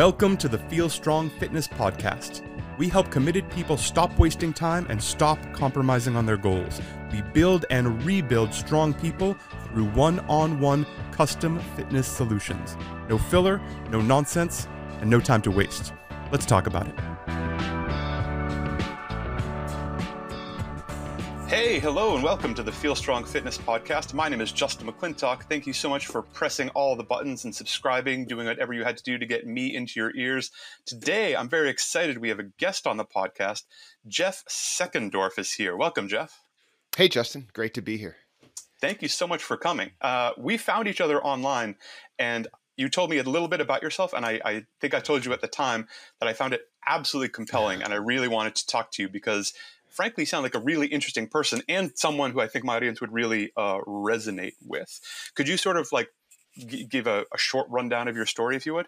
Welcome to the Feel Strong Fitness Podcast. We help committed people stop wasting time and stop compromising on their goals. We build and rebuild strong people through one on one custom fitness solutions. No filler, no nonsense, and no time to waste. Let's talk about it. Hey, hello, and welcome to the Feel Strong Fitness Podcast. My name is Justin McClintock. Thank you so much for pressing all the buttons and subscribing, doing whatever you had to do to get me into your ears. Today, I'm very excited. We have a guest on the podcast. Jeff Seckendorf is here. Welcome, Jeff. Hey, Justin. Great to be here. Thank you so much for coming. Uh, we found each other online, and you told me a little bit about yourself, and I, I, think I told you at the time that I found it absolutely compelling, and I really wanted to talk to you because frankly sound like a really interesting person and someone who I think my audience would really uh, resonate with. Could you sort of like g- give a, a, short rundown of your story, if you would?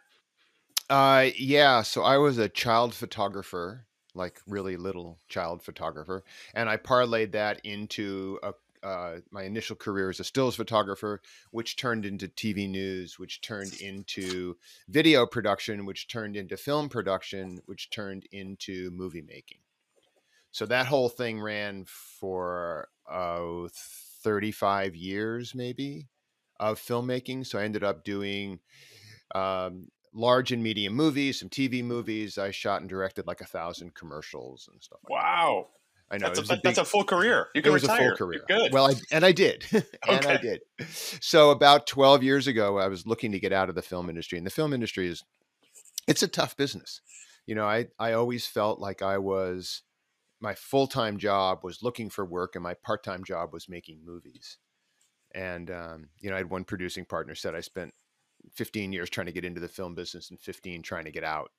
Uh, yeah. So I was a child photographer, like really little child photographer, and I parlayed that into a uh, my initial career as a stills photographer, which turned into TV news, which turned into video production, which turned into film production, which turned into movie making. So that whole thing ran for uh, 35 years, maybe, of filmmaking. So I ended up doing um, large and medium movies, some TV movies. I shot and directed like a thousand commercials and stuff. Like wow. That. I know that's a, a big, that's a full career. You can it was retire. a full career. You're good. Well, I, and I did, and okay. I did. So about 12 years ago, I was looking to get out of the film industry, and the film industry is it's a tough business. You know, I I always felt like I was my full time job was looking for work, and my part time job was making movies. And um, you know, I had one producing partner said I spent 15 years trying to get into the film business and 15 trying to get out.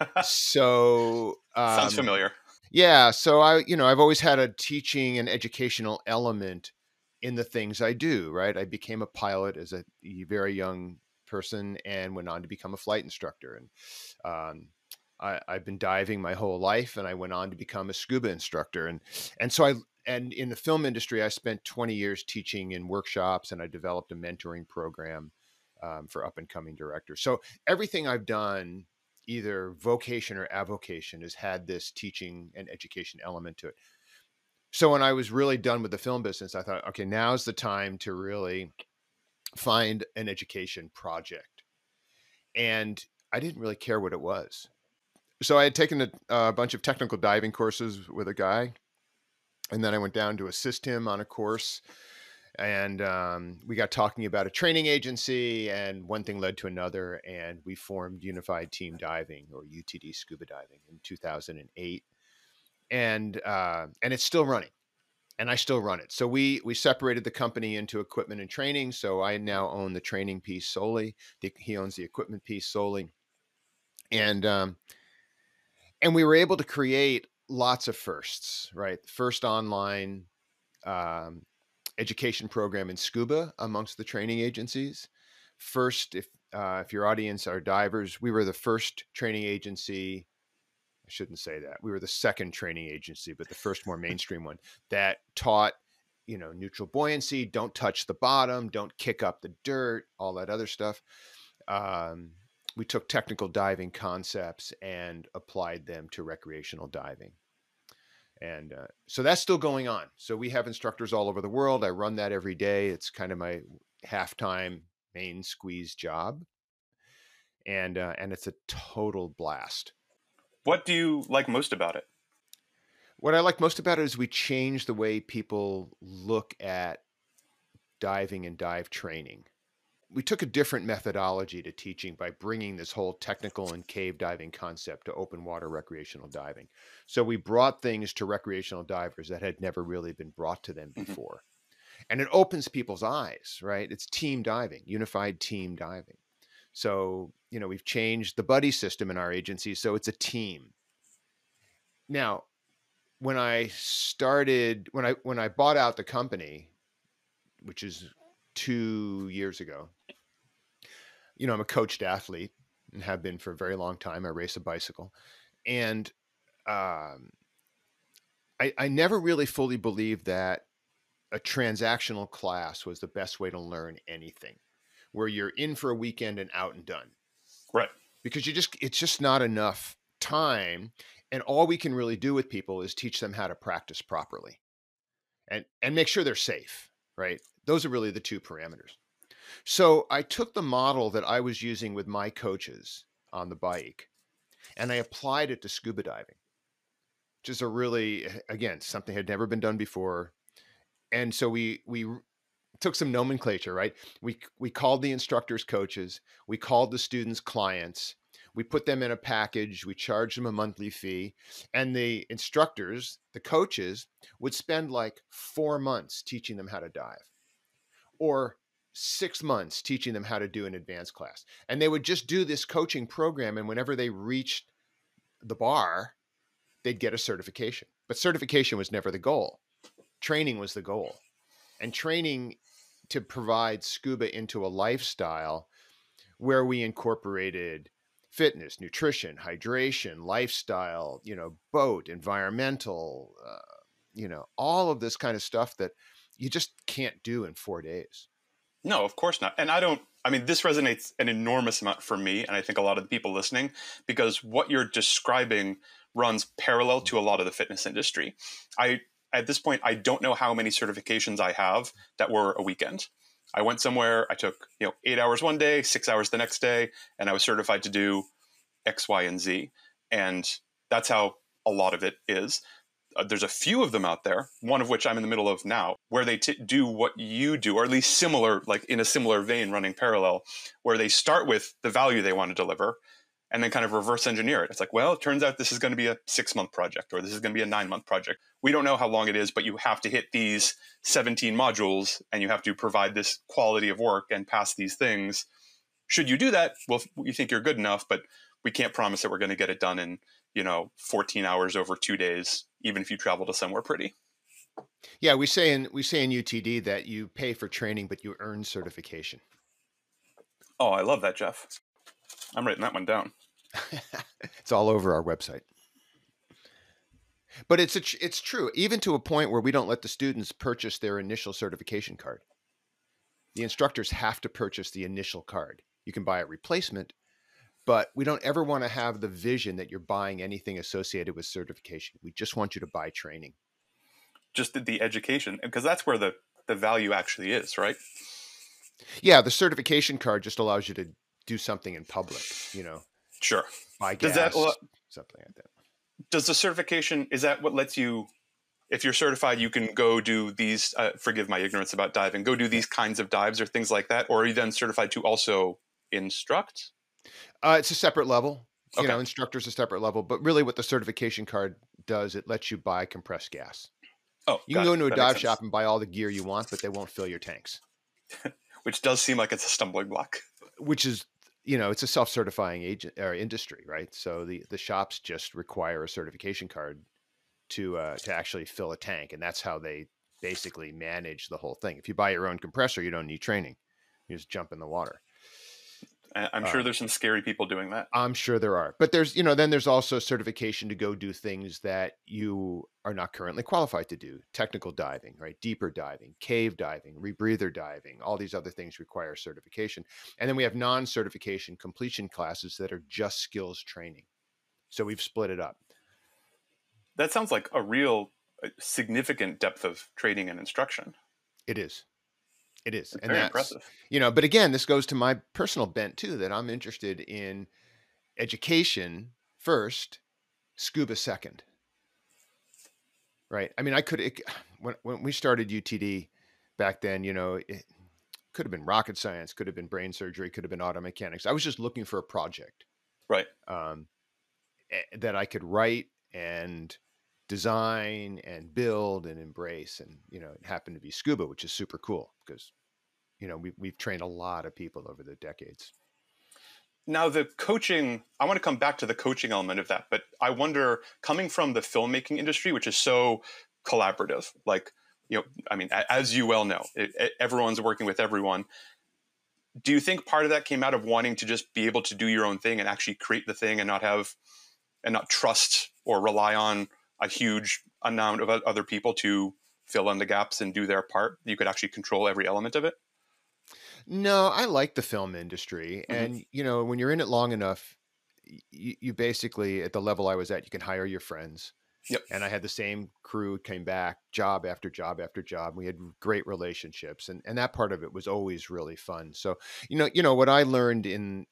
so um, sounds familiar. Yeah, so I, you know, I've always had a teaching and educational element in the things I do. Right, I became a pilot as a very young person and went on to become a flight instructor and um, I, have been diving my whole life, and I went on to become a scuba instructor. And and so I and in the film industry, I spent 20 years teaching in workshops, and I developed a mentoring program um, for up and coming directors. So everything I've done, either vocation or avocation, has had this teaching and education element to it. So when I was really done with the film business, I thought, okay, now's the time to really find an education project. And I didn't really care what it was so I had taken a, a, bunch of technical diving courses with a guy, and then I went down to assist him on a course, and um, we got talking about a training agency, and one thing led to another, and we formed Unified Team Diving or UTD Scuba Diving in 2008, and uh, and it's still running. And I still run it. So we we separated the company into equipment and training. So I now own the training piece solely. The, he owns the equipment piece solely, and um, and we were able to create lots of firsts, right? First online um, education program in scuba amongst the training agencies. First, if uh, if your audience are divers, we were the first training agency. I shouldn't say that. We were the second training agency, but the first more mainstream one that taught, you know, neutral buoyancy, don't touch the bottom, don't kick up the dirt, all that other stuff. Um, we took technical diving concepts and applied them to recreational diving. And uh, so that's still going on. So we have instructors all over the world. I run that every day. It's kind of my half-time main squeeze job. And uh, and it's a total blast. What do you like most about it? What I like most about it is we change the way people look at diving and dive training we took a different methodology to teaching by bringing this whole technical and cave diving concept to open water recreational diving. So we brought things to recreational divers that had never really been brought to them mm-hmm. before. Mm-hmm. And it opens people's eyes, right? It's team diving, unified team diving. So, you know, we've changed the buddy system in our agency. So it's a team. Now, when I started, when I when I bought out the company, which is two years ago. You know, I'm a coached athlete and have been for a very long time. I race a bicycle, and um, I, I never really fully believed that a transactional class was the best way to learn anything, where you're in for a weekend and out and done. Right. because you just it's just not enough time and all we can really do with people is teach them how to practice properly and and make sure they're safe right those are really the two parameters so i took the model that i was using with my coaches on the bike and i applied it to scuba diving which is a really eh, again something had never been done before. And so we we took some nomenclature right? We we called the instructors coaches we called the students clients we put them in a package we charged them a monthly fee and the instructors the coaches would spend like four months teaching them how to dive or six months teaching them how to do an advanced class and they would just do this coaching program and whenever they reached the bar they'd get a certification. But certification was never the goal. Training was the goal. And training to provide scuba into a lifestyle where we incorporated fitness, nutrition, hydration, lifestyle, you know, boat, environmental, uh, you know, all of this kind of stuff that you just can't do in four days. No, of course not. And I don't, I mean, this resonates an enormous amount for me. And I think a lot of the people listening, because what you're describing runs parallel to a lot of the fitness industry. I, at this point, I don't know how many certifications I have that were a weekend. I went somewhere, I took, you know, eight hours one day, six hours the next day, and I was certified to do X, Y, and Z. And that's how a lot of it is. Uh, there's a few of them out there, one of which I'm in the middle of now, where they t- do what you do, or at least similar, like in a similar vein, running parallel, where they start with the value they want to deliver and then kind of reverse engineer it. It's like, well, it turns out this is going to be a six month project or this is going to be a nine month project. We don't know how long it is, but you have to hit these 17 modules and you have to provide this quality of work and pass these things. Should you do that, well, you think you're good enough, but we can't promise that we're going to get it done in, you know, 14 hours over two days, even if you travel to somewhere pretty. Yeah, we say in we say in UTD that you pay for training, but you earn certification. Oh, I love that, Jeff. I'm writing that one down. it's all over our website. But it's a, it's true, even to a point where we don't let the students purchase their initial certification card. The instructors have to purchase the initial card. You can buy a replacement, but we don't ever want to have the vision that you're buying anything associated with certification. We just want you to buy training. Just the education, because that's where the, the value actually is, right? Yeah, the certification card just allows you to do something in public, you know. Sure. Buy gas, Does that, something like that. Does the certification is that what lets you if you're certified you can go do these uh, forgive my ignorance about diving go do these kinds of dives or things like that or are you then certified to also instruct uh, it's a separate level okay. you know instructor's a separate level but really what the certification card does it lets you buy compressed gas. Oh you can go into a dive shop and buy all the gear you want but they won't fill your tanks. Which does seem like it's a stumbling block. Which is you know it's a self-certifying agent or industry right? So the the shops just require a certification card to uh, to actually fill a tank and that's how they basically manage the whole thing. If you buy your own compressor you don't need training. You just jump in the water I'm sure uh, there's some scary people doing that. I'm sure there are. But there's, you know, then there's also certification to go do things that you are not currently qualified to do. Technical diving, right? Deeper diving, cave diving, rebreather diving, all these other things require certification. And then we have non-certification completion classes that are just skills training. So we've split it up. That sounds like a real uh, significant depth of training and instruction. It is. It is, it's and very that's impressive. You know, but again, this goes to my personal bent too. That I'm interested in education first, scuba second. Right. I mean, I could it, when when we started UTD back then. You know, it could have been rocket science, could have been brain surgery, could have been auto mechanics. I was just looking for a project, right? Um, that I could write and design and build and embrace and you know it happened to be scuba which is super cool because you know we, we've trained a lot of people over the decades. Now the coaching i want to come back to the coaching element of that but i wonder coming from the filmmaking industry which is so collaborative like you know i mean as you well know it, it, everyone's working with everyone do you think part of that came out of wanting to just be able to do your own thing and actually create the thing and not have and not trust or rely on a huge amount of other people to fill in the gaps and do their part. You could actually control every element of it. No, I like the film industry, mm-hmm. and you know when you're in it long enough, you, you basically at the level I was at, you can hire your friends. Yep. And I had the same crew came back job after job after job. We had great relationships and, and that part of it was always really fun. So, you know, you know, what I learned in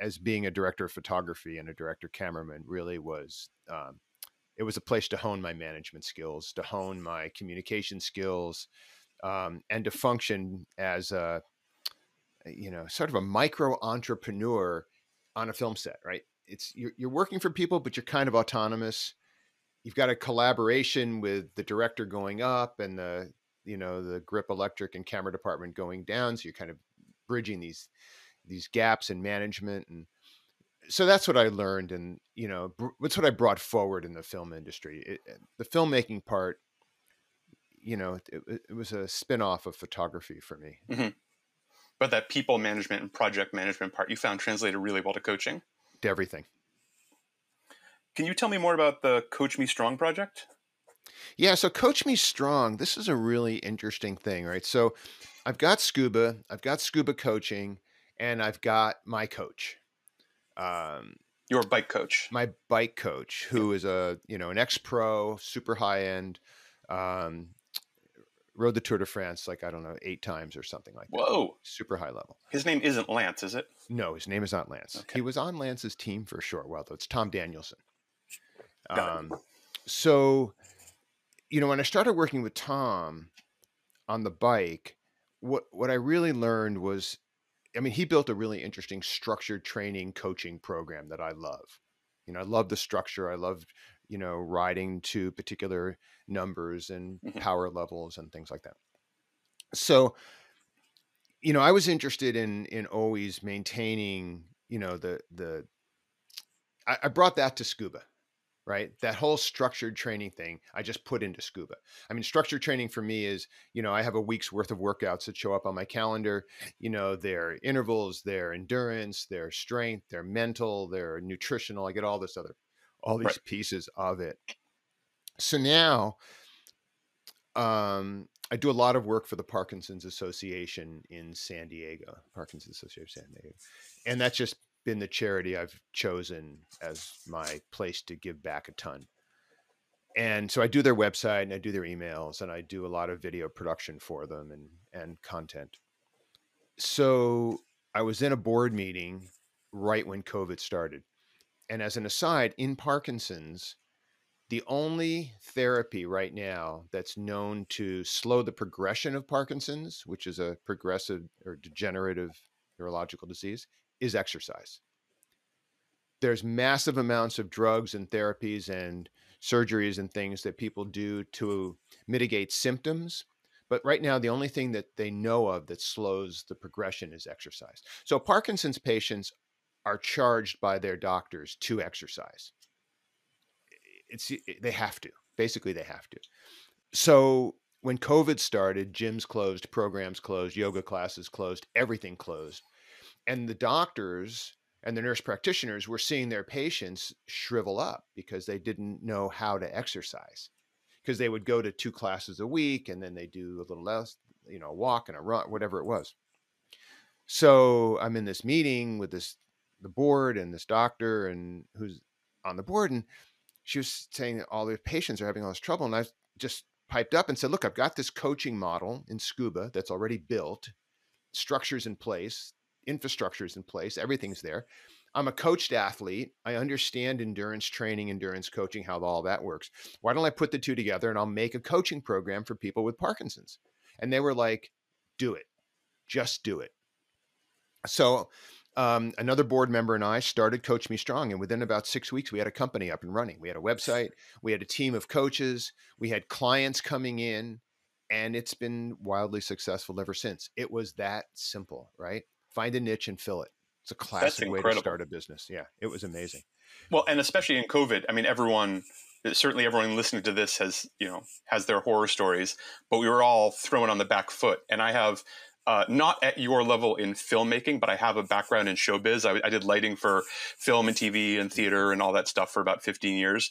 as being a director of photography and a director cameraman really was um, it was a place to hone my management skills, to hone my communication skills, um, and to function as a you know sort of a micro entrepreneur on a film set. Right? It's you're, you're working for people, but you're kind of autonomous. You've got a collaboration with the director going up and the you know the grip electric and camera department going down. So you're kind of bridging these these gaps in management and so that's what I learned, and you know, what's what I brought forward in the film industry. It, the filmmaking part, you know, it, it, was a spin-off of photography for me. Mm-hmm. But that people management and project management part, you found translated really well to coaching. To everything. Can you tell me more about the Coach Me Strong project? Yeah, so Coach Me Strong, this is a really interesting thing, right? So I've got scuba, I've got scuba coaching, and I've got my coach. Um, Your bike coach. My bike coach, who is a you know an ex pro, super high end, um, rode the Tour de France like I don't know eight times or something like that. Whoa, super high level. His name isn't Lance, is it? No, his name is not Lance. Okay. He was on Lance's team for a short while though. It's Tom Danielson. Um, so, you know, when I started working with Tom on the bike, what what I really learned was I mean, he built a really interesting structured training coaching program that I love. You know, I love the structure. I love, you know, riding to particular numbers and mm-hmm. power levels and things like that. So, you know, I was interested in in always maintaining, you know, the the I, I brought that to scuba right? That whole structured training thing, I just put into scuba. I mean, structured training for me is, you know, I have a week's worth of workouts that show up on my calendar. You know, their intervals, their endurance, their strength, their mental, their nutritional. I get all this other, all these right. pieces of it. So now, um, I do a lot of work for the Parkinson's Association in San Diego, Parkinson's Association of San Diego, and that's just been the charity I've chosen as my place to give back a ton. And so I do their website and I do their emails and I do a lot of video production for them and and content. So I was in a board meeting right when COVID started. And as an aside, in Parkinson's, the only therapy right now that's known to slow the progression of Parkinson's, which is a progressive or degenerative neurological disease, is exercise. There's massive amounts of drugs and therapies and surgeries and things that people do to mitigate symptoms. But right now, the only thing that they know of that slows the progression is exercise. So, Parkinson's patients are charged by their doctors to exercise. It's, they have to. Basically, they have to. So, when COVID started, gyms closed, programs closed, yoga classes closed, everything closed and the doctors and the nurse practitioners were seeing their patients shrivel up because they didn't know how to exercise. Because they would go to two classes a week and then they do a little less you know walk and a run whatever it was. So i'm in this meeting with this the board and this doctor and who's on the board and she was saying that all the patients are having all this trouble and i just piped up and said look i've got this coaching model in scuba that's already built structures in place infrastructure is in place, everything's there. I'm a coached athlete. I understand endurance training, endurance coaching, how all that works. Why don't I put the two together and I'll make a coaching program for people with Parkinson's? And they were like, do it, just do it. So, um, another board member and I started Coach Me Strong. And within about six weeks, we had a company up and running. We had a website, we had a team of coaches, we had clients coming in, and it's been wildly successful ever since. It was that simple, right? Find a niche and fill it. It's a classic way to start a business. Yeah, it was amazing. Well, and especially in COVID, I mean, everyone, certainly everyone listening to this has, you know, has their horror stories, but we were all thrown on the back foot. And I have, uh, not at your level in filmmaking, but I have a background in showbiz. I, I did lighting for film and TV and theater and all that stuff for about 15 years.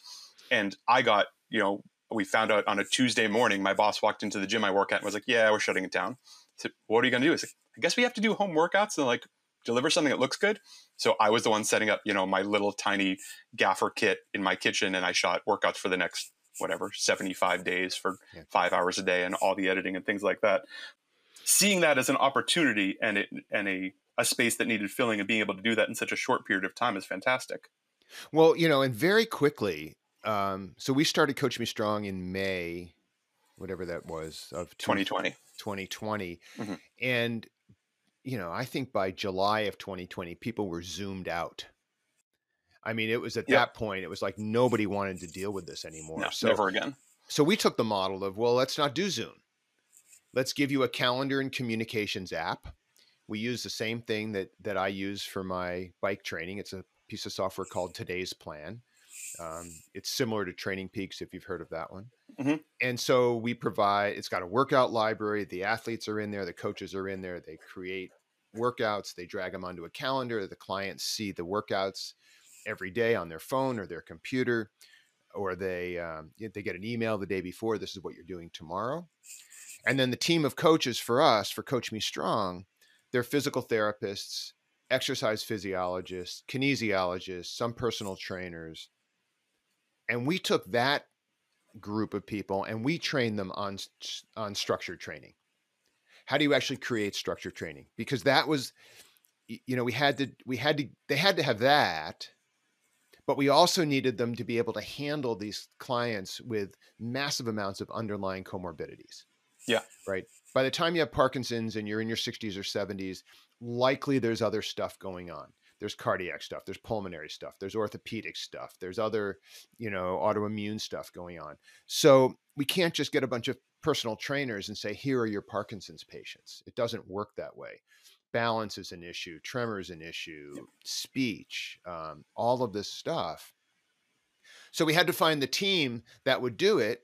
And I got, you know, we found out on a Tuesday morning, my boss walked into the gym I work at and was like, yeah, we're shutting it down. Said, what are you going to do? I said, I guess we have to do home workouts. And like, deliver something that looks good. So I was the one setting up, you know, my little tiny gaffer kit in my kitchen, and I shot workouts for the next whatever 75 days for yeah. five hours a day and all the editing and things like that. Seeing that as an opportunity and it and a a space that needed filling and being able to do that in such a short period of time is fantastic. Well, you know, and very quickly, um, so we started Coach Me Strong in May, whatever that was of 2020. 2020. Mm-hmm. And you know, I think by July of 2020, people were zoomed out. I mean, it was at yep. that point, it was like nobody wanted to deal with this anymore. No, so, never again. So we took the model of, well, let's not do Zoom. Let's give you a calendar and communications app. We use the same thing that that I use for my bike training. It's a piece of software called Today's Plan. Um, it's similar to Training Peaks if you've heard of that one. Mm-hmm. And so we provide. It's got a workout library. The athletes are in there. The coaches are in there. They create workouts. They drag them onto a calendar. The clients see the workouts every day on their phone or their computer, or they um, they get an email the day before. This is what you're doing tomorrow. And then the team of coaches for us for Coach Me Strong, they're physical therapists, exercise physiologists, kinesiologists, some personal trainers. And we took that group of people and we train them on on structured training. How do you actually create structured training? Because that was you know we had to we had to they had to have that but we also needed them to be able to handle these clients with massive amounts of underlying comorbidities. Yeah. Right? By the time you have parkinson's and you're in your 60s or 70s likely there's other stuff going on there's cardiac stuff there's pulmonary stuff there's orthopedic stuff there's other you know autoimmune stuff going on so we can't just get a bunch of personal trainers and say, here are your Parkinson's patients. It doesn't work that way. Balance is an issue, tremor is an issue, yep. speech, um, all of this stuff. So we had to find the team that would do it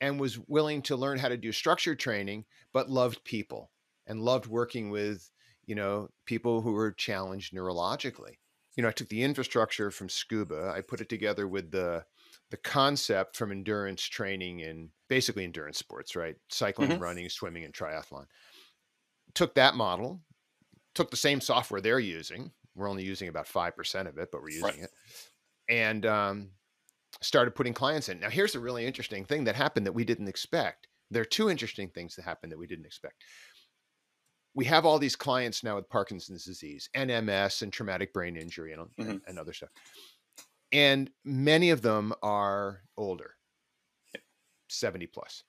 and was willing to learn how to do structured training, but loved people and loved working with, you know, people who are challenged neurologically. You know, I took the infrastructure from scuba, I put it together with the the concept from endurance training in basically endurance sports, right? Cycling, mm-hmm. running, swimming, and triathlon. Took that model, took the same software they're using. We're only using about 5% of it, but we're using right. it. And um, started putting clients in. Now, here's a really interesting thing that happened that we didn't expect. There are two interesting things that happened that we didn't expect. We have all these clients now with Parkinson's disease, NMS, and traumatic brain injury, and, mm-hmm. and, other stuff. And many of them are older. 70 plus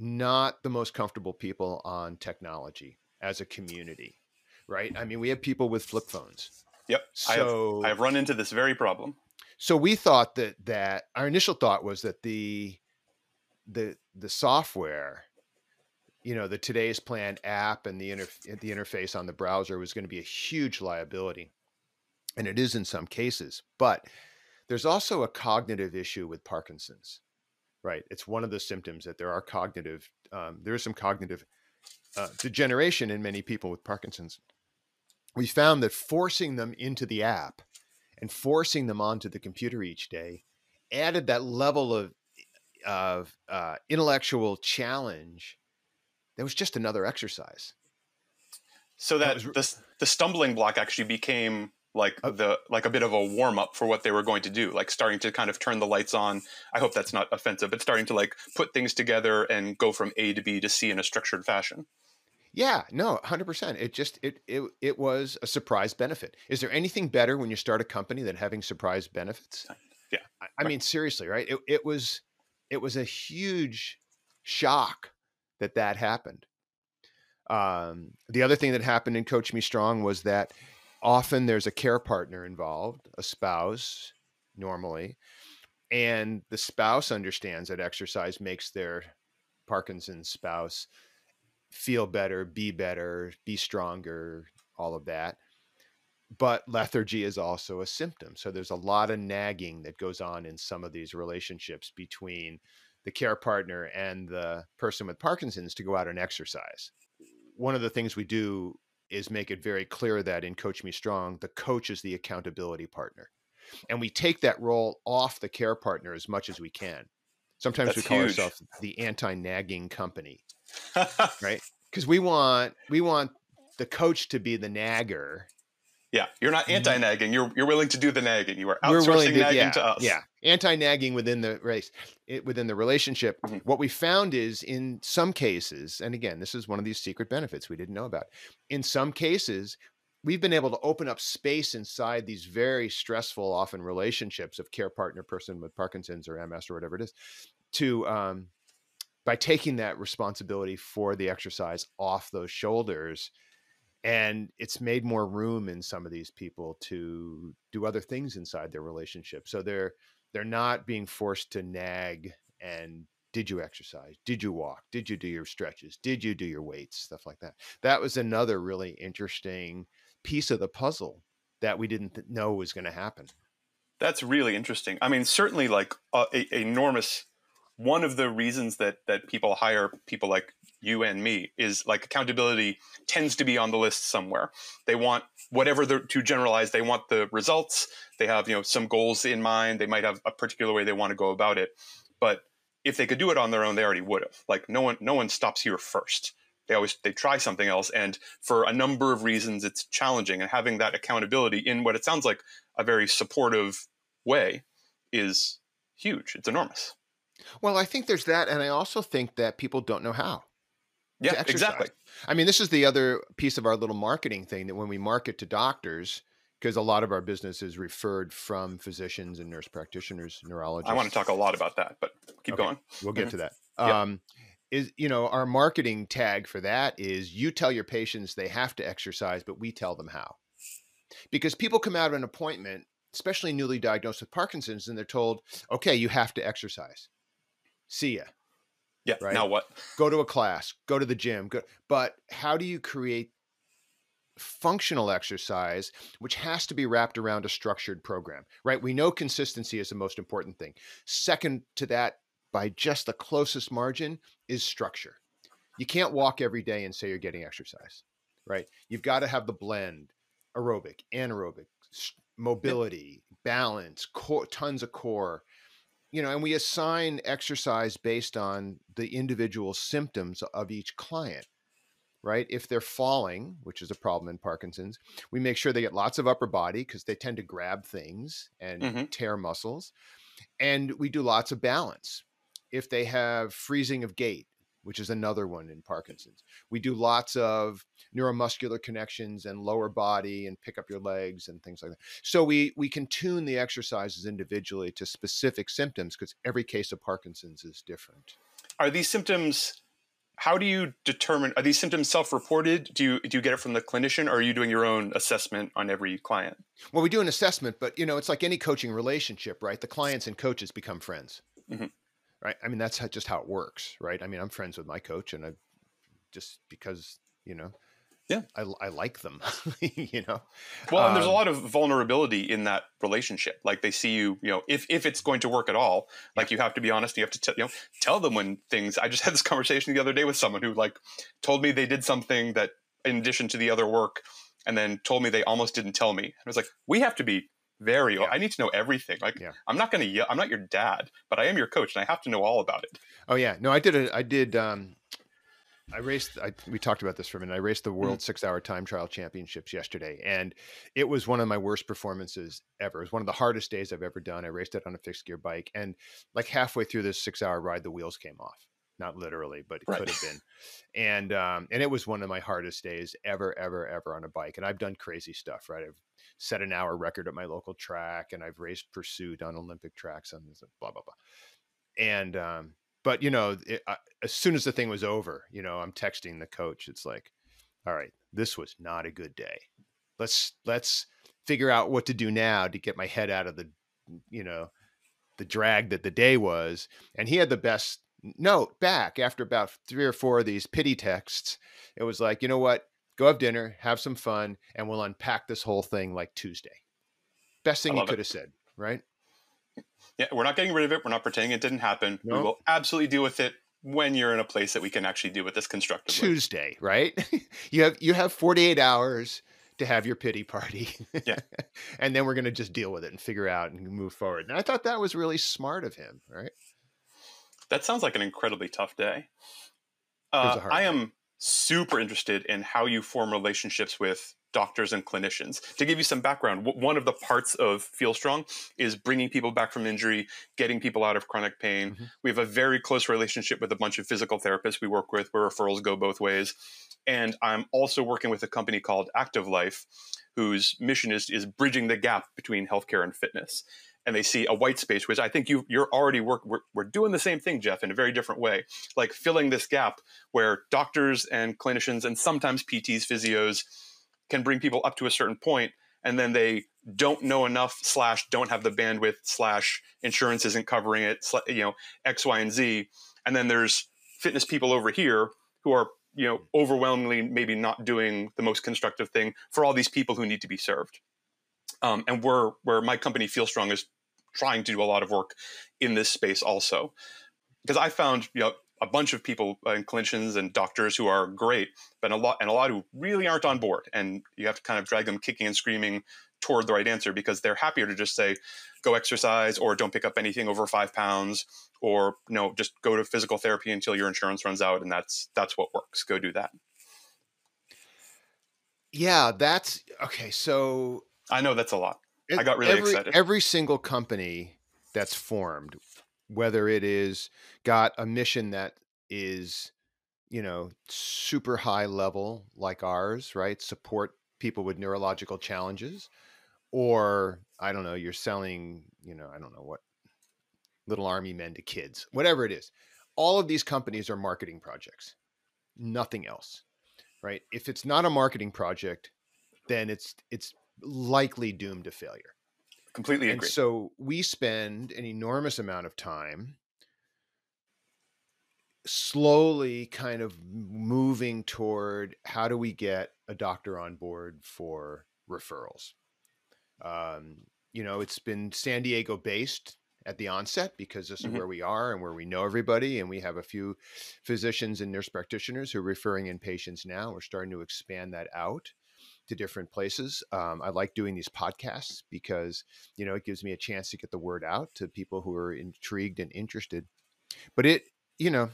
not the most comfortable people on technology as a community right? I mean we have people with flip phones. Yep so I have, run into this very problem. So we thought that that our initial thought was that the the the software you know the today's plan app and the inter- the interface on the browser was going to be a huge liability and it is in some cases but there's also a cognitive issue with Parkinson's, right? It's one of the symptoms that there are cognitive, um, there is some cognitive uh, degeneration in many people with Parkinson's. We found that forcing them into the app and forcing them onto the computer each day added that level of of uh, intellectual challenge that was just another exercise. So that, that was, the, the stumbling block actually became like uh, the like a bit of a warm up for what they were going to do like starting to kind of turn the lights on. I hope that's not offensive but starting to like put things together and go from a to b to c in a structured fashion. Yeah no 100% it just it it, it was a surprise benefit. Is there anything better when you start a company than having surprise benefits? Yeah i, I mean seriously right? It, it was it was a huge shock that that happened um, the other thing that happened in coach me strong was that often there's a care partner involved, a spouse, normally, and the spouse understands that exercise makes their Parkinson's spouse feel better, be better, be stronger, all of that. But lethargy is also a symptom. So there's a lot of nagging that goes on in some of these relationships between the care partner and the person with Parkinson's to go out and exercise. One of the things we do is make it very clear that in Coach Me Strong, the coach is the accountability partner. And we take that role off the care partner as much as we can. Sometimes That's we call huge. ourselves the anti-nagging company. right? Because we want we want the coach to be the nagger Yeah, you're not Mm-hmm. anti-nagging. You're you're willing to do the nagging. You are outsourcing to, nagging yeah, to us. yeah, anti-nagging within the race, it, within the relationship. Mhm. What we found is, in some cases, and again, this is one of these secret benefits we didn't know about. In some cases, we've been able to open up space inside these very stressful, often relationships of care partner person with Parkinson's or MS or whatever it is, to um, by taking that responsibility for the exercise off those shoulders and it's made more room in some of these people to do other things inside their relationship. So they're they're not being forced to nag and did you exercise? Did you walk? Did you do your stretches? Did you do your weights? stuff like that. That was another really interesting piece of the puzzle that we didn't th- know was going to happen. That's really interesting. I mean, certainly, like uh, a, a enormous one of the reasons that that people hire people like you and me is like accountability tends to be on the list somewhere. They want whatever they're to generalize. They want the results. They have you know some goals in mind. They might have a particular way they want to go about it. But if they could do it on their own, they already would have. Like no one no one stops here first. They always they try something else, and for a number of reasons, it's challenging. And having that accountability in what it sounds like a very supportive way is huge. It's enormous. Well i think there's that and i also think that people don't know how Yeah, exactly. I mean, this is the other piece of our little marketing thing that when we market to doctors, because a lot of our business is referred from physicians and nurse practitioners, neurologists. I want to talk a lot about that, but keep Okay. going. We'll get to that. Um, is you know our marketing tag for that is you tell your patients they have to exercise, but we tell them how. Because people come out of an appointment, especially newly diagnosed with Parkinson's, and they're told, "Okay, you have to exercise." See ya. Yeah. Right. Now what? go to a class, go to the gym, go, but how do you create functional exercise which has to be wrapped around a structured program, right? We know consistency is the most important thing. Second to that by just the closest margin is structure. You can't walk every day and say you're getting exercise, right? You've got to have the blend, aerobic, anaerobic, mobility, balance, core, tons of core, you know, and we assign exercise based on the individual symptoms of each client, right? If they're falling, which is a problem in Parkinson's, we make sure they get lots of upper body because they tend to grab things and Mhm. tear muscles. And we do lots of balance. If they have freezing of gait, which is another one in Parkinson's, we do lots of neuromuscular connections and lower body and pick up your legs and things like that. So we we can tune the exercises individually to specific symptoms because every case of Parkinson's is different. Are these symptoms? How do you determine? Are these symptoms self-reported? Do you do you get it from the clinician, or are you doing your own assessment on every client? Well, we do an assessment, but you know, it's like any coaching relationship, right? The clients and coaches become friends, Mhm. Right? I mean, that's how, just how it works, right? I mean, I'm friends with my coach, and I just because you know, Yeah. I, I like them, you know. Well, and there's a Um, lot of vulnerability in that relationship. Like they see you, you know, if, if it's going to work at all, like you have to be honest. You have to, tell you know, tell them when things. I just had this conversation the other day with someone who like told me they did something that, in addition to the other work, and then told me they almost didn't tell me. And I was like, we have to be very. Yeah. I need to know everything. Like Yeah. I'm not going to yell. I'm not your dad, but I am your coach, and I have to know all about it. Oh yeah, no, I did it. I did. Um, I raced. I, we talked about this for a minute. I raced the World Six Hour Time Trial Championships yesterday, and it was one of my worst performances ever. It was one of the hardest days I've ever done. I raced it on a fixed gear bike, and like halfway through this six hour ride, the wheels came off. Not literally, but it Right. could have been. And um, and it was one of my hardest days ever, ever, ever on a bike. And I've done crazy stuff, right? I've set an hour record at my local track, and I've raced pursuit on Olympic tracks, and blah blah blah. And um, but you know, it, as soon as the thing was over, you know, I'm texting the coach. It's like, all right, this was not a good day. Let's let's figure out what to do now to get my head out of the, you know, the drag that the day was. And he had the best note back after about three or four of these pity texts. It was like, you know what? Go have dinner, have some fun, and we'll unpack this whole thing like Tuesday. Best thing I he it. could have said, right? Yeah, we're not getting rid of it. We're not pretending it didn't happen. We will absolutely deal with it when you're in a place that we can actually deal with this constructively. Tuesday, right? you have you have 48 hours to have your pity party. Yeah. and then we're going to just deal with it and figure out and move forward. And I thought that was really smart of him, right? That sounds like an incredibly tough day. Uh, I am super interested in how you form relationships with doctors and clinicians. To give you some background, one of the parts of Feel Strong is bringing people back from injury, getting people out of chronic pain. Mm-hmm. We have a very close relationship with a bunch of physical therapists we work with where referrals go both ways. And I'm also working with a company called Active Life, whose mission is, is bridging the gap between healthcare and fitness. And they see a white space, which I think you, you're already work. We're, we're doing the same thing, Jeff, in a very different way, like filling this gap where doctors and clinicians and sometimes PTs, physios, can bring people up to a certain point and then they don't know enough slash don't have the bandwidth slash insurance isn't covering it you know x y and z and then there's fitness people over here who are you know overwhelmingly maybe not doing the most constructive thing for all these people who need to be served um, and we're where my company feel strong is trying to do a lot of work in this space also because i found you know a bunch of people uh, and clinicians and doctors who are great, but a lot and a lot who really aren't on board. And you have to kind of drag them kicking and screaming toward the right answer because they're happier to just say, go exercise or don't pick up anything over five pounds or know, just go to physical therapy until your insurance runs out and that's that's what works. Go do that. Yeah, that's okay. So I know that's a lot. It, I got really every, excited. Every single company that's formed whether it is got a mission that is you know super high level like ours right support people with neurological challenges or i don't know you're selling you know i don't know what little army men to kids whatever it is all of these companies are marketing projects nothing else right if it's not a marketing project then it's it's likely doomed to failure Completely agree. And so we spend an enormous amount of time slowly kind of moving toward how do we get a doctor on board for referrals. Um, you know, it's been San Diego based at the onset because this mm-hmm. is where we are and where we know everybody. And we have a few physicians and nurse practitioners who are referring in patients now. We're starting to expand that out to different places. Um, I like doing these podcasts because you know it gives me a chance to get the word out to people who are intrigued and interested. But it, you know,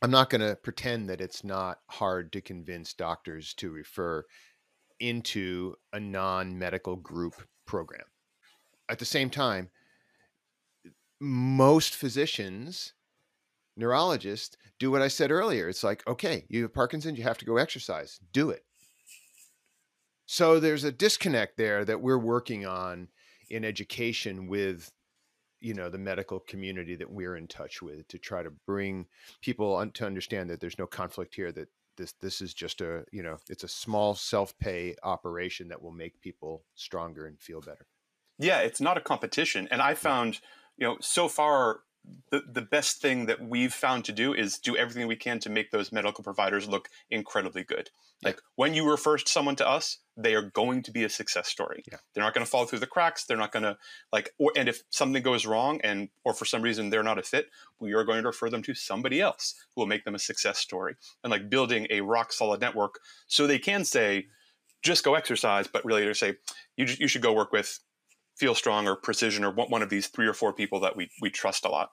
I'm not going to pretend that it's not hard to convince doctors to refer into a non-medical group program. At the same time, most physicians neurologists do what I said earlier. It's like, okay, you have Parkinson's, you have to go exercise. Do it. So there's a disconnect there that we're working on in education with you know the medical community that we're in touch with to try to bring people to understand that there's no conflict here that this this is just a you know it's a small self-pay operation that will make people stronger and feel better. Yeah it's not a competition and i found you know so far the, the best thing that we've found to do is do everything we can to make those medical providers look incredibly good. Yeah. Like when you refer someone to us, they are going to be a success story. Yeah. They're not going to fall through the cracks. They're not going to like, or, and if something goes wrong and, or for some reason they're not a fit, we are going to refer them to somebody else who will make them a success story and like building a rock solid network so they can say, just go exercise, but really to say, you, you should go work with feel strong or precision or one of these three or four people that we we trust a lot.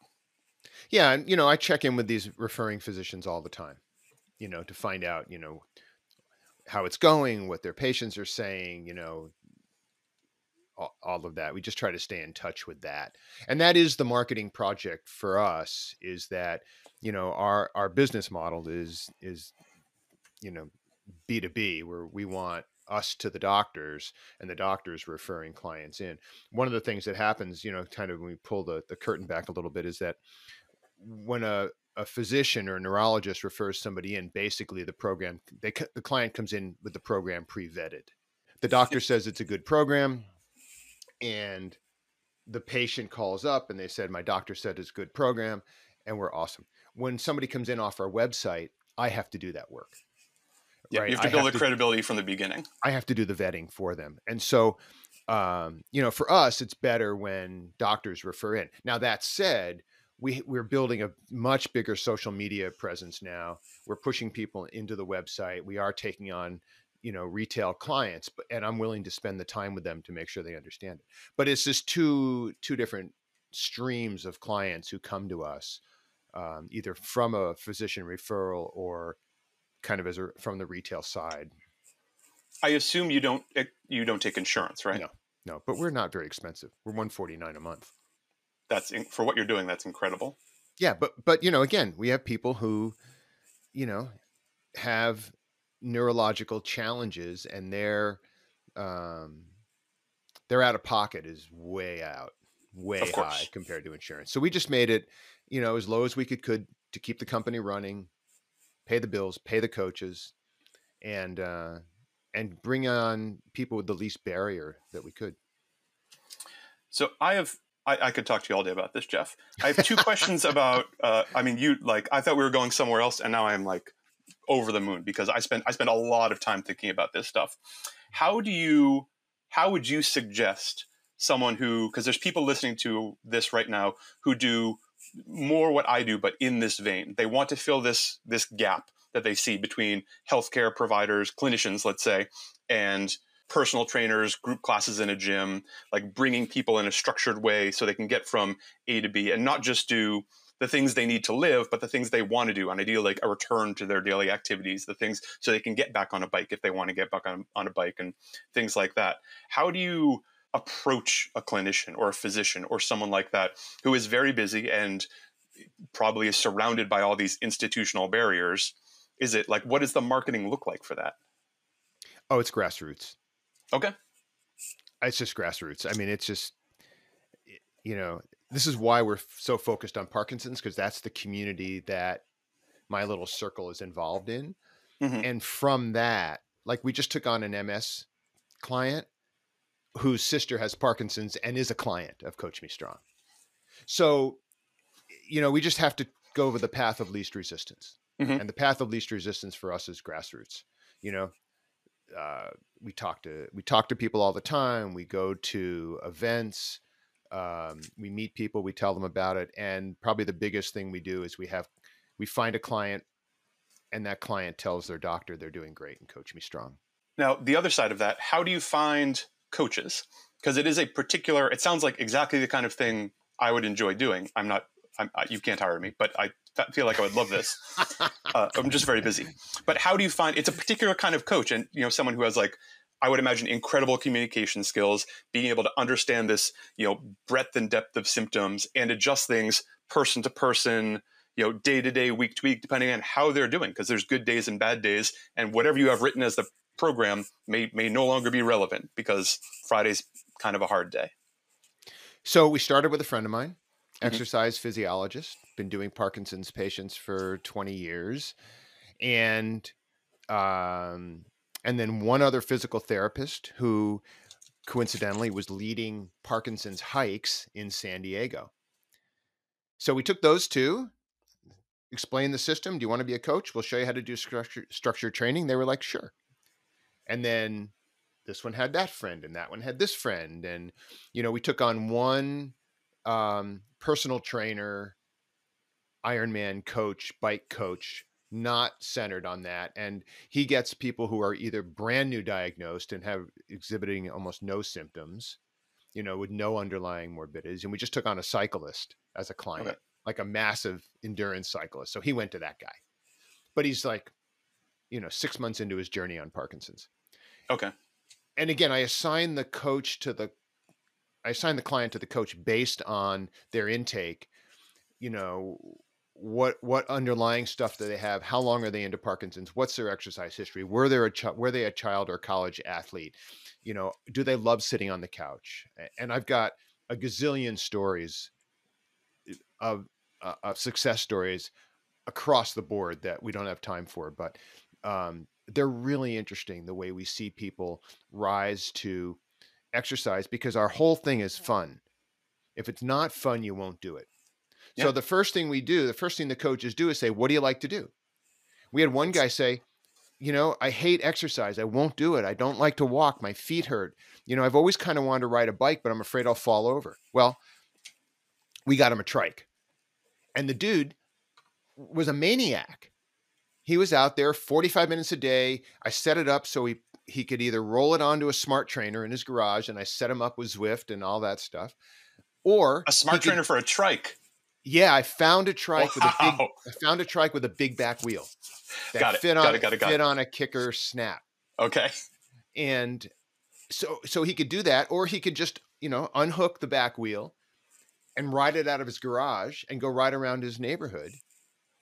Yeah and you know i check in with these referring physicians all the time you know to find out you know how it's going what their patients are saying you know all, all of that. We just try to stay in touch with that. And that is the marketing project for us is that you know our our business model is is you know b2b where we want us to the doctors and the doctors referring clients in. One of the things that happens, you know, kind of when we pull the, the curtain back a little bit is that when a, a physician or a neurologist refers somebody in, basically the program, they, the client comes in with the program pre-vetted. The doctor says it's a good program and the patient calls up and they said, my doctor said it's a good program and we're awesome. When somebody comes in off our website, I have to do that work. Yeah, right? you have to build the credibility from the beginning. I have to do the vetting for them. And so, um, you know, for us, it's better when doctors refer in. Now, that said, we, we're building a much bigger social media presence now. We're pushing people into the website. We are taking on, you know, retail clients, but, and I'm willing to spend the time with them to make sure they understand it. But it's just two two different streams of clients who come to us, um, either from a physician referral or kind of as a, from the retail side. I assume you don't eh, you don't take insurance, right? No. No, but we're not very expensive. We're 149 a month. That's in, for what you're doing. That's incredible. Yeah, but but you know, again, we have people who, you know, have neurological challenges, and their um, their out of pocket is way out, way high compared to insurance. So we just made it, you know, as low as we could could to keep the company running, pay the bills, pay the coaches, and uh, and bring on people with the least barrier that we could. So I have I, I, could talk to you all day about this, Jeff. I have two questions about. Uh, I mean, you like. I thought we were going somewhere else, and now I'm like over the moon because I spent I spent a lot of time thinking about this stuff. How do you? How would you suggest someone who? Because there's people listening to this right now who do more what I do, but in this vein. They want to fill this this gap that they see between healthcare providers, clinicians, let's say, and personal trainers, group classes in a gym, like bringing people in a structured way so they can get from A to B and not just do the things they need to live, but the things they want to do, and ideally like a return to their daily activities, the things so they can get back on a bike if they want to get back on, on a bike and things like that. How do you approach a clinician or a physician or someone like that who is very busy and probably is surrounded by all these institutional barriers? Is it like what does the marketing look like for that? Oh, it's grassroots. Okay. It's just grassroots. I mean, it's just, you know, this is why we're so focused on Parkinson's because that's the community that my little circle is involved in. Mm-hmm. And from that, like we just took on an MS client whose sister has Parkinson's and is a client of Coach Me Strong. So, you know, we just have to go over the path of least resistance. Mm-hmm. And the path of least resistance for us is grassroots. You know, uh, we talk to we talk to people all the time. We go to events. Um, we meet people. We tell them about it. And probably the biggest thing we do is we have we find a client, and that client tells their doctor they're doing great and coach me strong. Now, the other side of that, how do you find coaches? Because it is a particular. It sounds like exactly the kind of thing I would enjoy doing. I'm not. I'm, I, you can't hire me, but I feel like I would love this. Uh, I'm just very busy. But how do you find it's a particular kind of coach, and you know, someone who has like I would imagine incredible communication skills, being able to understand this, you know, breadth and depth of symptoms and adjust things person to person, you know, day to day, week to week, depending on how they're doing. Because there's good days and bad days, and whatever you have written as the program may may no longer be relevant because Friday's kind of a hard day. So we started with a friend of mine mm-hmm. exercise physiologist, been doing Parkinson's patients for 20 years. And um, and then one other physical therapist who coincidentally was leading Parkinson's hikes in San Diego. So we took those two, explained the system. Do you want to be a coach? We'll show you how to do structure, structured training. They were like, sure. And then this one had that friend, and that one had this friend, and you know, we took on one um, personal trainer, Ironman coach, bike coach, not centered on that. And he gets people who are either brand new diagnosed and have exhibiting almost no symptoms, you know, with no underlying morbidities. And we just took on a cyclist as a client, okay. like a massive endurance cyclist. So he went to that guy. But he's like, you know, six months into his journey on Parkinson's. Okay. And again, I assign the coach to the I assign the client to the coach based on their intake. You know, what what underlying stuff do they have? How long are they into Parkinson's? What's their exercise history? Were they a ch- were they a child or college athlete? You know, do they love sitting on the couch? And I've got a gazillion stories eh, of uh, of success stories across the board that we don't have time for, but um, they're really interesting the way we see people rise to exercise because our whole thing is fun. If it's not fun, you won't do it. Yeah. So the first thing we do, the first thing the coaches do is say, "What do you like to do?" We had one guy say, "You know, I hate exercise. I won't do it. I don't like to walk. My feet hurt. You know, I've always kind of wanted to ride a bike, but I'm afraid I'll fall over." Well, we got him a trike. And the dude was a maniac. He was out there 45 minutes a day. I set it up so he he could either roll it onto a smart trainer in his garage and I set him up with Zwift and all that stuff. Or a smart trainer for a trike. Yeah, I found a trike wow. with a big I found a trike with a big back wheel. That got it. fit on got it, got it, got fit it. on a KICKR SNAP. Okay. and so so he could do that or he could just you know unhook the back wheel and ride it out of his garage and go ride around his neighborhood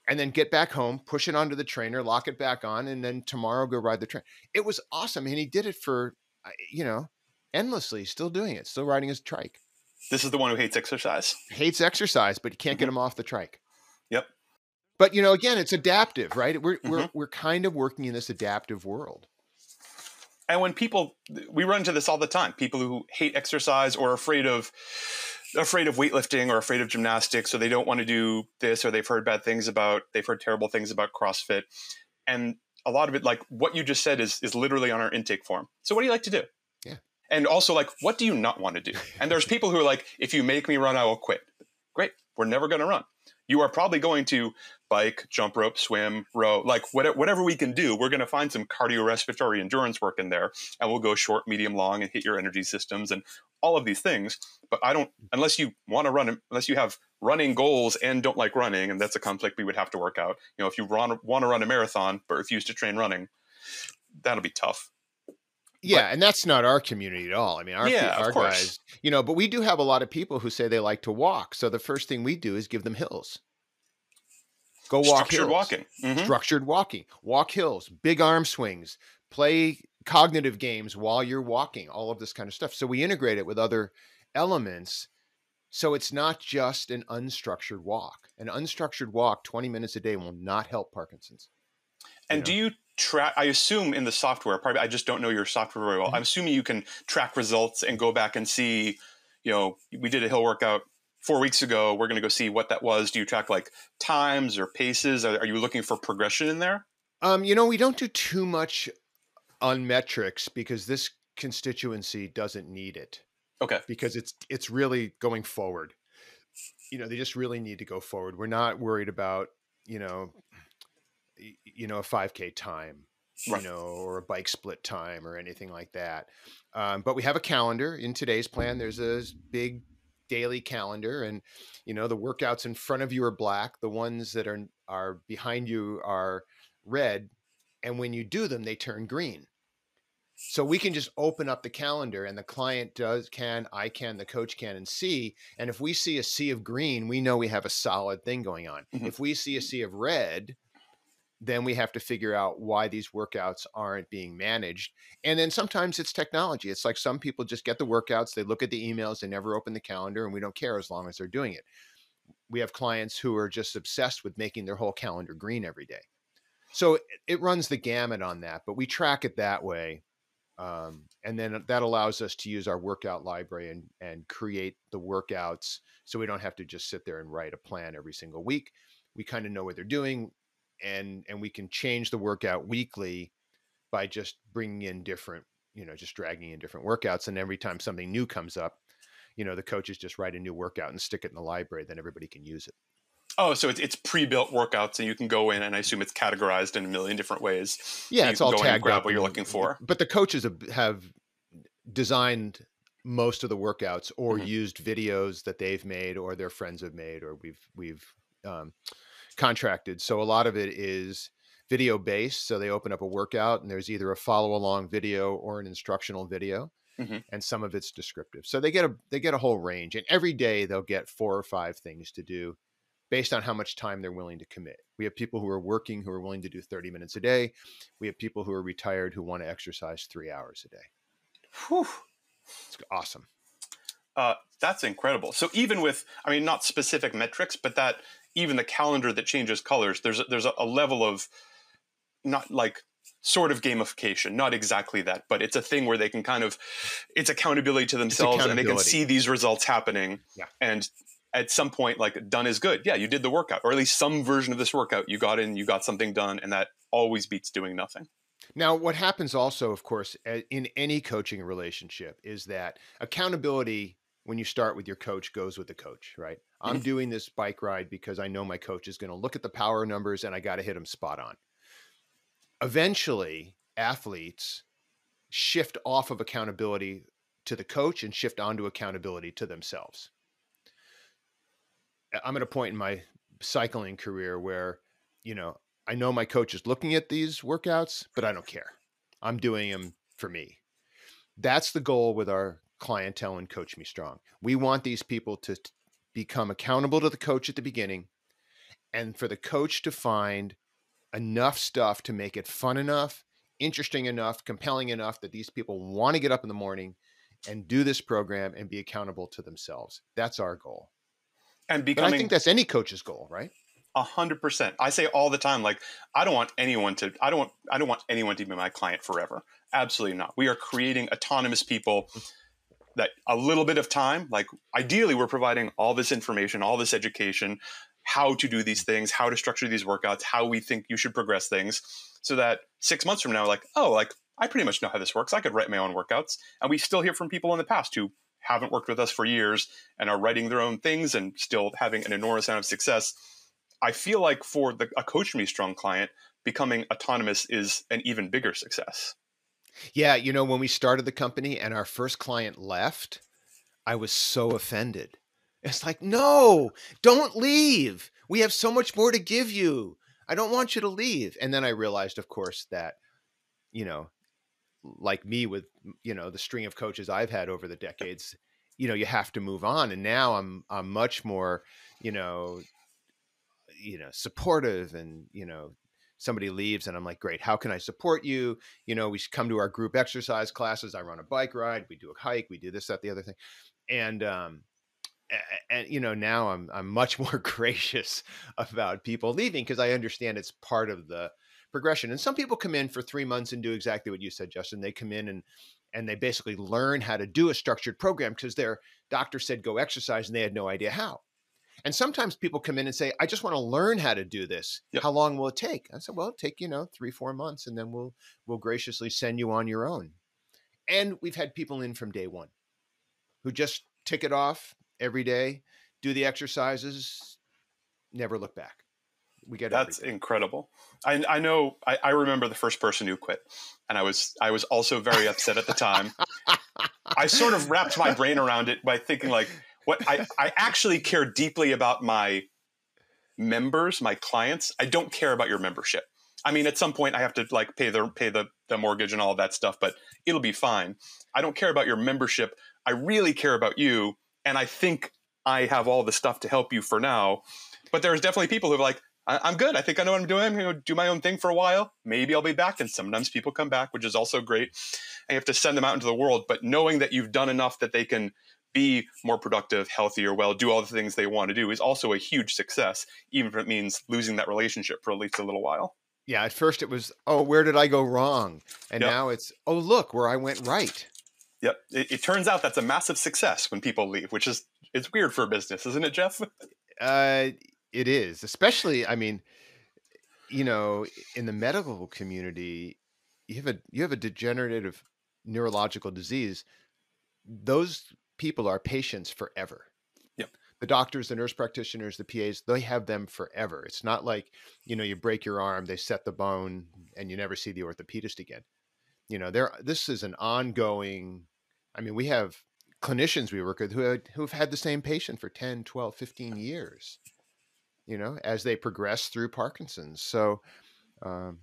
and then get back home push it onto the trainer lock it back on and then tomorrow go ride the train it was awesome and he did it for uh, you know endlessly still doing it still riding his trike This is the one who hates exercise. hates exercise but you can't get Mhm. him off the trike Yep. but you know again it's adaptive right we're we're, Mhm. we're kind of working in this adaptive world And when people, we run into this all the time. People who hate exercise or are afraid of, afraid of weightlifting or afraid of gymnastics, or they don't want to do this, or they've heard bad things about, they've heard terrible things about CrossFit, and a lot of it, like what you just said, is is literally on our intake form. So what do you like to do? Yeah. And also, like, what do you not want to do? And there's people who are like, if you make me run, I will quit. Great, we're never going to run. You are probably going to bike, jump rope, swim, row, like whatever, whatever we can do. We're going to find some cardiorespiratory endurance work in there, and we'll go short, medium, long, and hit your energy systems and all of these things. But I don't, unless you want to run, unless you have running goals and don't like running, and that's a conflict we would have to work out. You know, if you run, want to run a marathon but refuse to train running, that'll be tough. Yeah, and that's not our community at all. I mean, our, Yeah, our guys, you know, but we do have a lot of people who say they like to walk. So the first thing we do is give them hills. Go walk Structured hills. walking. Mhm. Structured walking. Walk hills, big arm swings, play cognitive games while you're walking, all of this kind of stuff. So we integrate it with other elements. So it's not just an unstructured walk. An unstructured walk 20 minutes a day will not help Parkinson's. And know? do you track? I assume in the software, probably I just don't know your software very well. Mhm. I'm assuming you can track results and go back and see. You know, we did a hill workout four weeks ago. We're going to go see what that was. Do you track like times or paces? Are, are you looking for progression in there? Um, you know, we don't do too much on metrics because this constituency doesn't need it Okay. because it's it's really going forward. You know, they just really need to go forward. We're not worried about, you know, you know, a 5k time, Right. you know, or a bike split time or anything like that. Um, but we have a calendar in today's plan. There's a big daily calendar and you know the workouts in front of you are black the ones that are are behind you are red and when you do them they turn green so we can just open up the calendar and the client does can i can the coach can and see and if we see a sea of green we know we have a solid thing going on Mhm. if we see a sea of red then we have to figure out why these workouts aren't being managed and then sometimes it's technology it's like some people just get the workouts they look at the emails they never open the calendar and we don't care as long as they're doing it. We have clients who are just obsessed with making their whole calendar green every day. So it, runs the gamut on that but we track it that way um, and then that allows us to use our workout library and and create the workouts so we don't have to just sit there and write a plan every single week. We kind of know what they're doing and and we can change the workout weekly by just bringing in different you know just dragging in different workouts and every time something new comes up you know the coaches just write a new workout and stick it in the library then everybody can use it Oh, so it's, it's pre-built workouts, and you can go in, and I assume it's categorized in a million different ways. yeah it's all go tagged grab up what you're looking for. but the coaches have, designed most of the workouts or Mhm. used videos that they've made or their friends have made or we've we've um, contracted so a lot of it is video based so they open up a workout and there's either a follow along video or an instructional video Mhm. and some of it's descriptive so they get a they get a whole range and every day they'll get four or five things to do based on how much time they're willing to commit we have people who are working who are willing to do 30 minutes a day we have people who are retired who want to exercise three hours a day Whew. it's awesome Uh, that's incredible. So even with, I mean, not specific metrics, but that even the calendar that changes colors, there's a, there's a, a level of not like sort of gamification, not exactly that, but it's a thing where they can kind of, it's accountability to themselves and they can see these results happening. Yeah. And at some point, like done is good. Yeah, you did the workout, or at least some version of this workout. You got in, you got something done, and that always beats doing nothing. Now, what happens also, of course, in any coaching relationship is that accountability, when you start with your coach, goes with the coach, right? I'm doing this bike ride because I know my coach is going to look at the power numbers and I got to hit him spot on. Eventually, athletes shift off of accountability to the coach and shift onto accountability to themselves. I'm at a point in my cycling career where, you know, I know my coach is looking at these workouts, but I don't care. I'm doing them for me. That's the goal with our clientele and Coach Me Strong. We want these people to become accountable to the coach at the beginning and for the coach to find enough stuff to make it fun enough, interesting enough, compelling enough that these people want to get up in the morning and do this program and be accountable to themselves. That's our goal. And becoming, but I think that's any coach's goal, right? A hundred percent. I say all the time, like I don't want anyone to. I don't want. I don't want anyone to be my client forever. Absolutely not. We are creating autonomous people. Mm. That a little bit of time, like ideally, we're providing all this information, all this education, how to do these things, how to structure these workouts, how we think you should progress things, so that six months from now, like, oh, like I pretty much know how this works. I could write my own workouts. And we still hear from people in the past who haven't worked with us for years and are writing their own things and still having an enormous amount of success. I feel like for the, a Coach Me Strong client, becoming autonomous is an even bigger success. Yeah, you know, when we started the company and our first client left, I was so offended. It's like, no, don't leave. We have so much more to give you. I don't want you to leave. And then I realized, of course, that, you know, like me with you know the string of coaches I've had over the decades, you know, you have to move on. And now I'm I'm much more, you know, you know, supportive and you know, somebody leaves and I'm like, great, how can I support you? You know, we come to our group exercise classes. I run a bike ride, we do a hike, we do this, that, the other thing, and um, and you know now I'm I'm much more gracious about people leaving because I understand it's part of the progression. And some people come in for three months and do exactly what you said, Justin. They come in and and they basically learn how to do a structured program because their doctor said go exercise and they had no idea how. And sometimes people come in and say, I just want to learn how to do this. Yep. How long will it take? I said, Well, take, you know, three, four months, and then we'll we'll graciously send you on your own. And we've had people in from day one who just tick it off every day, do the exercises, never look back we get that's everything. incredible I, I know I, I, remember the first person who quit and i was i was also very upset at the time i sort of wrapped my brain around it by thinking like what I, I actually care deeply about my members my clients i don't care about your membership i mean at some point i have to like pay the pay the, the mortgage and all that stuff but it'll be fine i don't care about your membership i really care about you and i think i have all the stuff to help you for now but there's definitely people who are like I, am good. I think I know what I'm doing. I'm going to do my own thing for a while. Maybe I'll be back. And sometimes people come back, which is also great. And you have to send them out into the world. But knowing that you've done enough that they can be more productive, healthier, well, do all the things they want to do is also a huge success, even if it means losing that relationship for at least a little while. Yeah, at first it was, oh, where did I go wrong? And yep. now it's, oh, look where I went right. Yep. It, it, turns out that's a massive success when people leave, which is it's weird for a business, isn't it, Jeff? Uh, it is, especially. I mean, you know, in the medical community, you have a you have a degenerative neurological disease. Those people are patients forever. Yep. The doctors, the nurse practitioners, the PAs, they have them forever. It's not like, you know, you break your arm, they set the bone, and you never see the orthopedist again. You know, there this is an ongoing I mean, we have clinicians we work with who had, who've had the same patient for 10, 12, 15 years you know, as they progress through Parkinson's. So, um,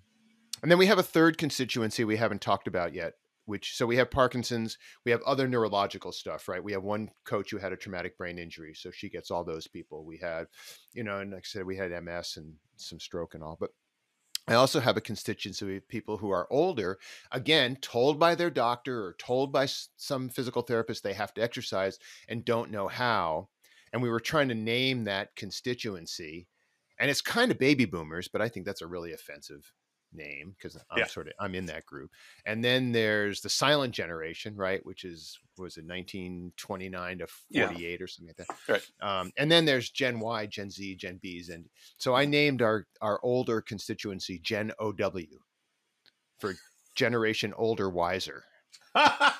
and then we have a third constituency we haven't talked about yet, which so we have Parkinson's, we have other neurological stuff, right? We have one coach who had a traumatic brain injury, so she gets all those people. We had, you know, and like I said, we had MS and some stroke and all, but I also have a constituency of people who are older, again, told by their doctor or told by some physical therapist they have to exercise and don't know how and we were trying to name that constituency and it's kind of baby boomers but i think that's a really offensive name because i'm yeah. sort of i'm in that group and then there's the silent generation right which is was it 1929 to 48 yeah. or something like that right um, and then there's gen y gen z gen b's and so i named our our older constituency gen ow for generation older wiser oh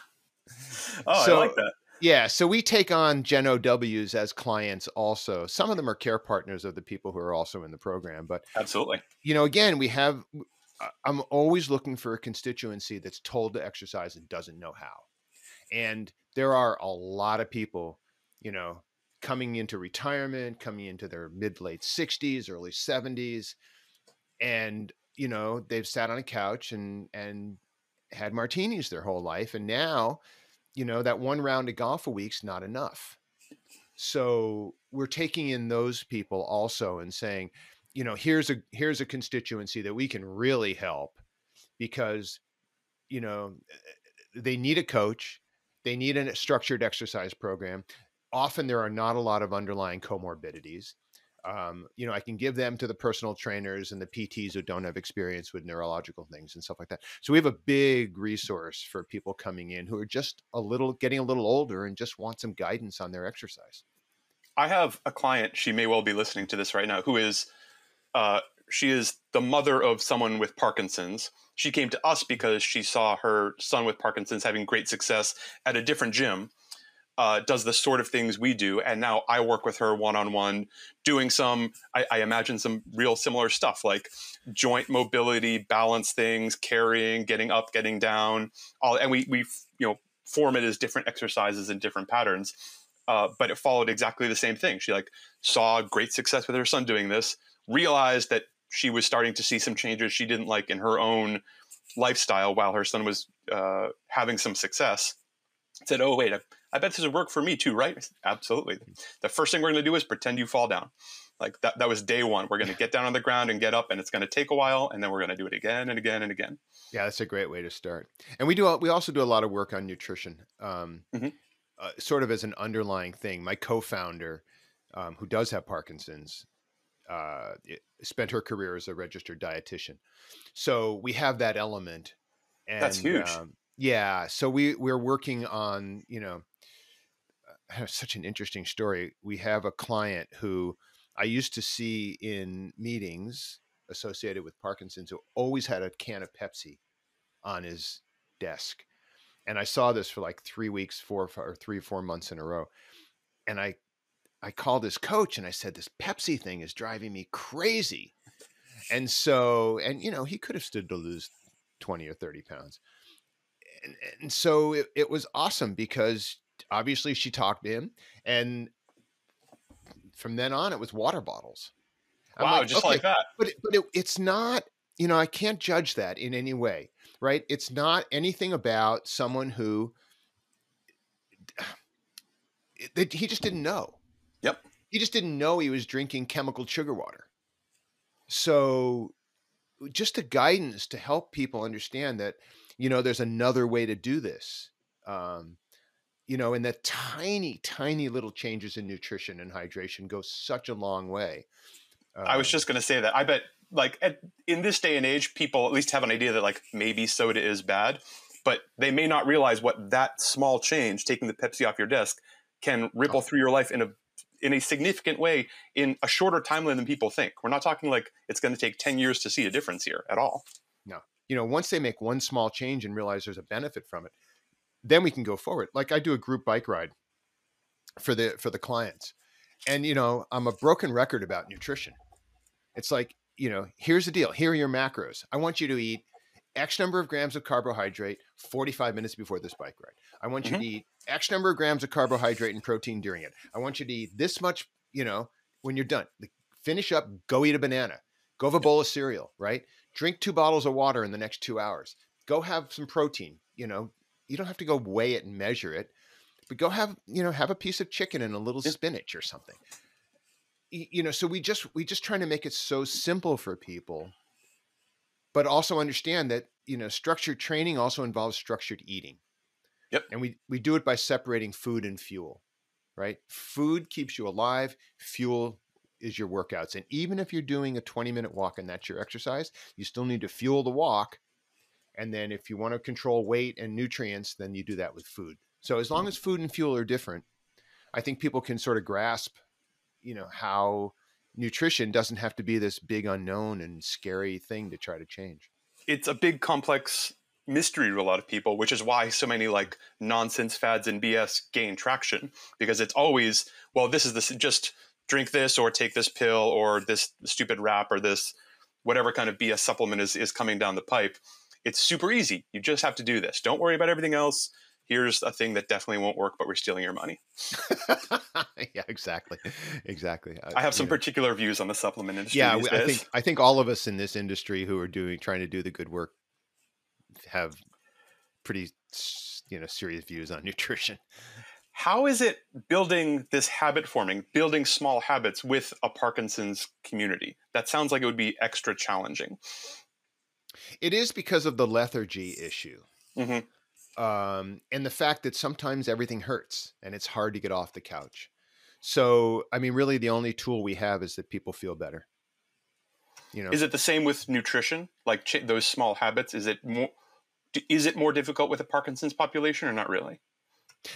so, i like that yeah, so we take on Gen OWs as clients also. Some of them are care partners of the people who are also in the program, but absolutely. You know, again, we have I'm always looking for a constituency that's told to exercise and doesn't know how. And there are a lot of people, you know, coming into retirement, coming into their mid late 60s, early 70s, and you know, they've sat on a couch and and had martinis their whole life. And now, you know, that one round of golf a week's not enough. So we're taking in those people also and saying, you know, here's a here's a constituency that we can really help because, you know, they need a coach, they need a structured exercise program. Often there are not a lot of underlying comorbidities um, you know, I can give them to the personal trainers and the PTs who don't have experience with neurological things and stuff like that. So we have a big resource for people coming in who are just a little getting a little older and just want some guidance on their exercise. I have a client, she may well be listening to this right now, who is uh, she is the mother of someone with Parkinson's. She came to us because she saw her son with Parkinson's having great success at a different gym uh, does the sort of things we do. And now I work with her one on one, doing some, I, I, imagine, some real similar stuff like joint mobility, balance things, carrying, getting up, getting down. All, and we, we, you know, form it as different exercises and different patterns. Uh, but it followed exactly the same thing. She like saw great success with her son doing this, realized that she was starting to see some changes she didn't like in her own lifestyle while her son was uh, having some success. Said, "Oh wait, I bet this would work for me too, right? Absolutely. The first thing we're going to do is pretend you fall down. Like that, that was day one. We're going to get down on the ground and get up, and it's going to take a while, and then we're going to do it again and again and again. Yeah, that's a great way to start. And we do. We also do a lot of work on nutrition, um, mm-hmm. uh, sort of as an underlying thing. My co-founder, um, who does have Parkinson's, uh, spent her career as a registered dietitian, so we have that element. And, that's huge. Um, yeah, so we we're working on you know such an interesting story. We have a client who I used to see in meetings associated with Parkinson's who always had a can of Pepsi on his desk. And I saw this for like three weeks, four or three or four months in a row. And I I called his coach and I said, This Pepsi thing is driving me crazy. And so, and you know, he could have stood to lose 20 or 30 pounds. And, and so it, it was awesome because obviously she talked to him and from then on it was water bottles I'm wow like, just okay, like that but, it, but it, it's not you know i can't judge that in any way right it's not anything about someone who it, he just didn't know he just didn't know he was drinking chemical sugar water so just the guidance to help people understand that you know there's another way to do this um, you know, and the tiny, tiny little changes in nutrition and hydration go such a long way. Um, I was um just going to say that. I bet, like, at, in this day and age, people at least have an idea that, like, maybe soda is bad, but they may not realize what that small change, taking the Pepsi off your desk, can ripple oh. through your life in a in a significant way in a shorter timeline than people think. We're not talking like it's going to take 10 years to see a difference here at all. No. You know, once they make one small change and realize there's a benefit from it, then we can go forward. Like I do a group bike ride for the for the clients. And you know, I'm a broken record about nutrition. It's like, you know, here's the deal. Here are your macros. I want you to eat X number of grams of carbohydrate 45 minutes before this bike ride. I want you mm-hmm. to eat X number of grams of carbohydrate and protein during it. I want you to eat this much, you know, when you're done. Finish up, go eat a banana. Go have a bowl of cereal, right? Drink two bottles of water in the next two hours. Go have some protein, you know, you don't have to go weigh it and measure it, but go have you know have a piece of chicken and a little spinach or something. You know, so we just we just trying to make it so simple for people, but also understand that you know structured training also involves structured eating. Yep. And we we do it by separating food and fuel, right? Food keeps you alive. Fuel is your workouts. And even if you're doing a 20 minute walk and that's your exercise, you still need to fuel the walk and then if you want to control weight and nutrients, then you do that with food. So as long as food and fuel are different, I think people can sort of grasp, you know, how nutrition doesn't have to be this big unknown and scary thing to try to change. It's a big complex mystery to a lot of people, which is why so many like nonsense fads and BS gain traction because it's always, well, this is this just drink this or take this pill or this stupid wrap or this whatever kind of BS supplement is, is coming down the pipe. It's super easy. You just have to do this. Don't worry about everything else. Here's a thing that definitely won't work, but we're stealing your money. yeah, exactly, exactly. Uh, I have some particular views on the supplement industry. Yeah, I think I think all of us in this industry who are doing trying to do the good work have pretty you know serious views on nutrition. How is it building this habit forming, building small habits with a Parkinson's community? That sounds like it would be extra challenging. It is because of the lethargy issue. Mm-hmm. Um, and the fact that sometimes everything hurts and it's hard to get off the couch. So, I mean, really, the only tool we have is that people feel better. You know, is it the same with nutrition? Like ch- those small habits? Is it more? Is it more difficult with a Parkinson's population, or not really?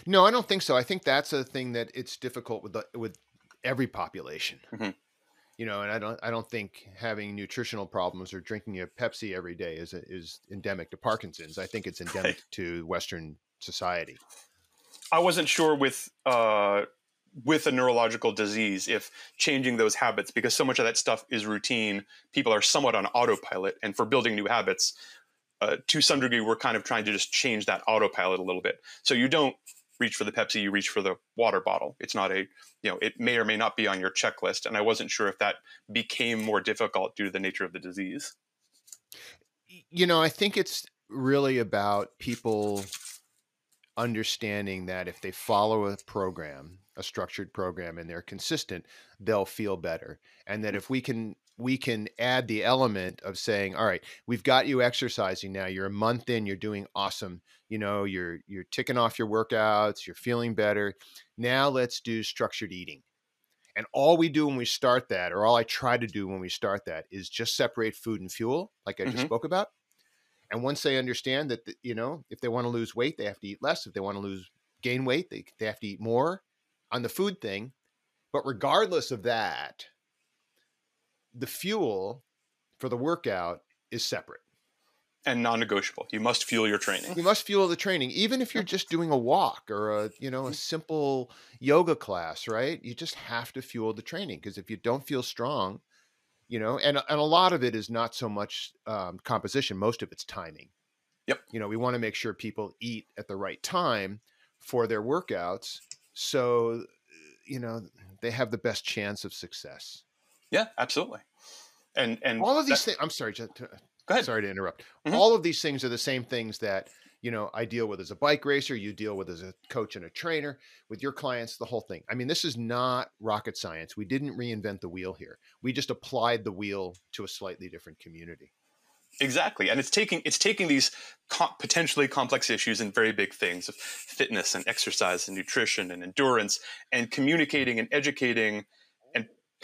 No, I don't think so. I think that's a thing that it's difficult with the, with every population. Mm-hmm. You know, and I don't I don't think having nutritional problems or drinking a Pepsi every day is is endemic to Parkinson's. I think it's endemic to Western society. I wasn't sure with uh, with a neurological disease if changing those habits because so much of that stuff is routine people are somewhat on autopilot and for building new habits uh, to some degree we're kind of trying to just change that autopilot a little bit so you don't reach for the pepsi you reach for the water bottle it's not a you know it may or may not be on your checklist and i wasn't sure if that became more difficult due to the nature of the disease you know i think it's really about people understanding that if they follow a program a structured program and they're consistent, they'll feel better. And that if we can we can add the element of saying, all right, we've got you exercising now. You're a month in, you're doing awesome. You know, you're you're ticking off your workouts, you're feeling better. Now let's do structured eating. And all we do when we start that, or all I try to do when we start that, is just separate food and fuel, like I mm-hmm. just spoke about. And once they understand that, you know, if they want to lose weight, they have to eat less. If they want to lose gain weight, they, they have to eat more on the food thing. But regardless of that, the fuel for the workout is separate and non-negotiable. You must fuel your training. You must fuel the training, even if you're just doing a walk or a you know a mm. simple yoga class, right? You just have to fuel the training because if you don't feel strong, you know, and and a lot of it is not so much um, composition. Most of it's timing. Yep. You know, we want to make sure people eat at the right time for their workouts so you know they have the best chance of success yeah absolutely. And and all of these things i'm sorry to, go ahead. sorry to interrupt. Mm-hmm. all of these things are the same things that you know i deal with as a bike racer you deal with as a coach and a trainer with your clients the whole thing. I mean this is not rocket science. We didn't reinvent the wheel here. We just applied the wheel to a slightly different community. Exactly, and it's taking it's taking these potentially complex issues and very big things of fitness and exercise and nutrition and endurance, and communicating and educating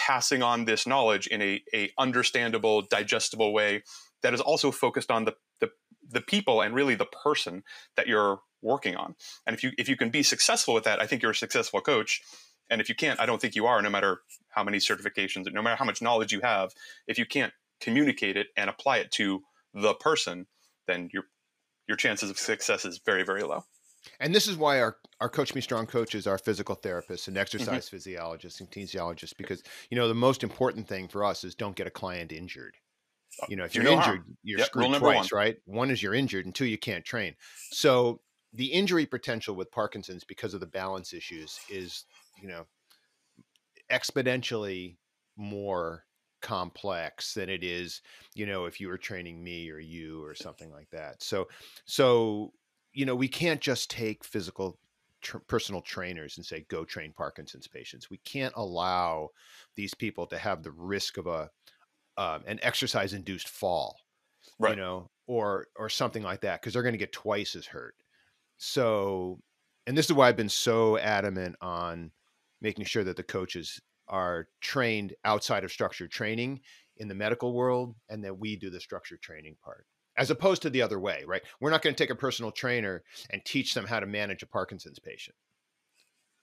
passing on this knowledge in a, a understandable, digestible way that is also focused on the, the the people and really the person that you're working on. And if you if you can be successful with that, I think you're a successful coach. And if you can't, I don't think you are, no matter how many certifications, no matter how much knowledge you have, if you can't communicate it and apply it to the person, then your your chances of success is very very low. And this is why our, our Coach Me Strong coaches are physical therapists and exercise mm-hmm. physiologists and kinesiologists because you know the most important thing for us is don't get a client injured. Uh, you know, if you're no injured, harm. you're yep, screwed twice, one. right? One is you're injured, and two, you can't train. So the injury potential with Parkinson's because of the balance issues is, you know, exponentially more complex than it is you know if you were training me or you or something like that so so you know we can't just take physical tr- personal trainers and say go train parkinson's patients. We can't allow these people to have the risk of a um, an exercise induced fall right. you know or or something like that because they're going to get twice as hurt. So and this is why i've been so adamant on making sure that the coaches are trained outside of structured training in the medical world and that we do the structured training part as opposed to the other way right we're not going to take a personal trainer and teach them how to manage a parkinson's patient